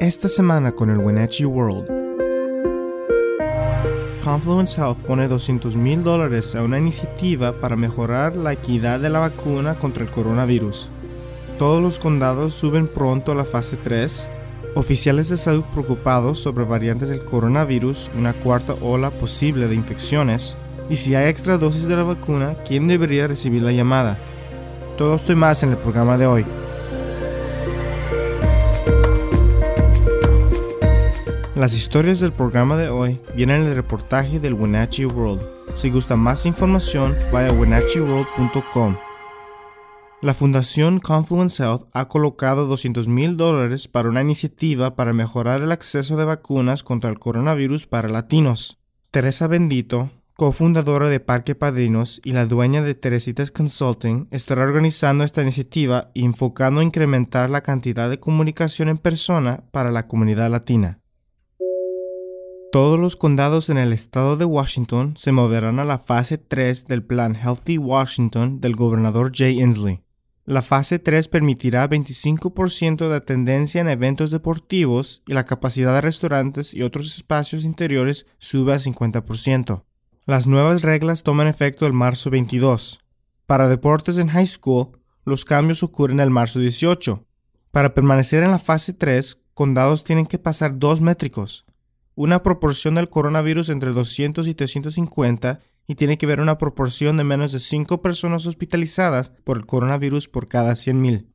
Esta semana con el Wenatchee World. Confluence Health pone 200 mil dólares a una iniciativa para mejorar la equidad de la vacuna contra el coronavirus. Todos los condados suben pronto a la fase 3. Oficiales de salud preocupados sobre variantes del coronavirus, una cuarta ola posible de infecciones, y si hay extra dosis de la vacuna, ¿quién debería recibir la llamada? Todo esto y más en el programa de hoy. Las historias del programa de hoy vienen en el reportaje del Wenatchee World. Si gusta más información, vaya a wenatcheeworld.com. La Fundación Confluence Health ha colocado 200 mil dólares para una iniciativa para mejorar el acceso de vacunas contra el coronavirus para latinos. Teresa Bendito, cofundadora de Parque Padrinos y la dueña de Teresitas Consulting, estará organizando esta iniciativa y enfocando a incrementar la cantidad de comunicación en persona para la comunidad latina. Todos los condados en el estado de Washington se moverán a la fase 3 del plan Healthy Washington del gobernador Jay Inslee. La fase 3 permitirá 25% de atendencia en eventos deportivos y la capacidad de restaurantes y otros espacios interiores sube a 50%. Las nuevas reglas toman efecto el marzo 22. Para deportes en high school, los cambios ocurren el marzo 18. Para permanecer en la fase 3, condados tienen que pasar dos métricos, una proporción del coronavirus entre 200 y 350 y tiene que ver una proporción de menos de 5 personas hospitalizadas por el coronavirus por cada 100.000.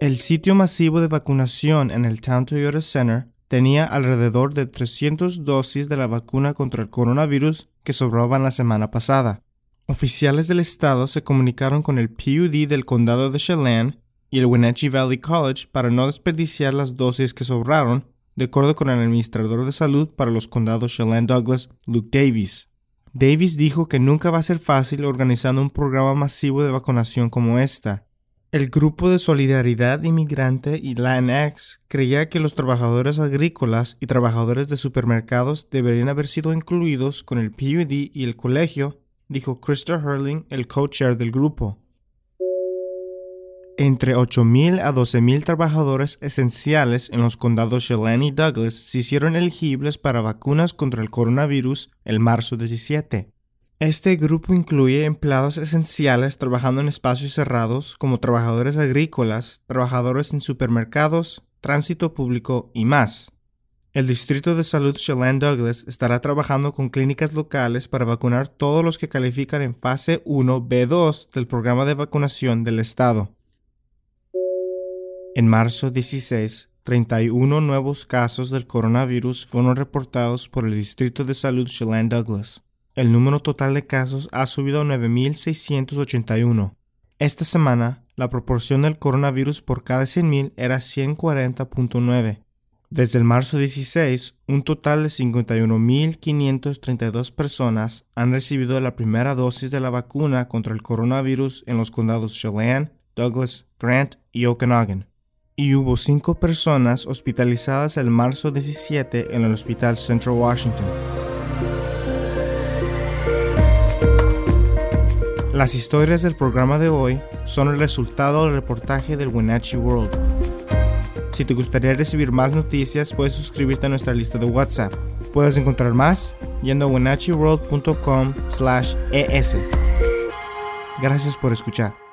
El sitio masivo de vacunación en el Town Toyota Center tenía alrededor de 300 dosis de la vacuna contra el coronavirus que sobraban la semana pasada. Oficiales del estado se comunicaron con el PUD del condado de Chelan y el Wenatchee Valley College para no desperdiciar las dosis que sobraron de acuerdo con el administrador de salud para los condados Chelan Douglas, Luke Davis. Davis dijo que nunca va a ser fácil organizando un programa masivo de vacunación como esta. El grupo de solidaridad inmigrante y Latinx creía que los trabajadores agrícolas y trabajadores de supermercados deberían haber sido incluidos con el PUD y el colegio, dijo Krista Hurling, el co-chair del grupo. Entre 8.000 a 12.000 trabajadores esenciales en los condados Chelan y Douglas se hicieron elegibles para vacunas contra el coronavirus el marzo 17. Este grupo incluye empleados esenciales trabajando en espacios cerrados como trabajadores agrícolas, trabajadores en supermercados, tránsito público y más. El Distrito de Salud Chelan Douglas estará trabajando con clínicas locales para vacunar todos los que califican en fase 1 B2 del programa de vacunación del estado. En marzo 16, 31 nuevos casos del coronavirus fueron reportados por el Distrito de Salud Chelan Douglas. El número total de casos ha subido a 9.681. Esta semana, la proporción del coronavirus por cada 100.000 era 140.9. Desde el marzo 16, un total de 51.532 personas han recibido la primera dosis de la vacuna contra el coronavirus en los condados Chelan, Douglas, Grant y Okanagan y hubo cinco personas hospitalizadas el marzo 17 en el Hospital Central Washington. Las historias del programa de hoy son el resultado del reportaje del Wenatchee World. Si te gustaría recibir más noticias, puedes suscribirte a nuestra lista de WhatsApp. Puedes encontrar más yendo a wenatcheeworld.com/es. Gracias por escuchar.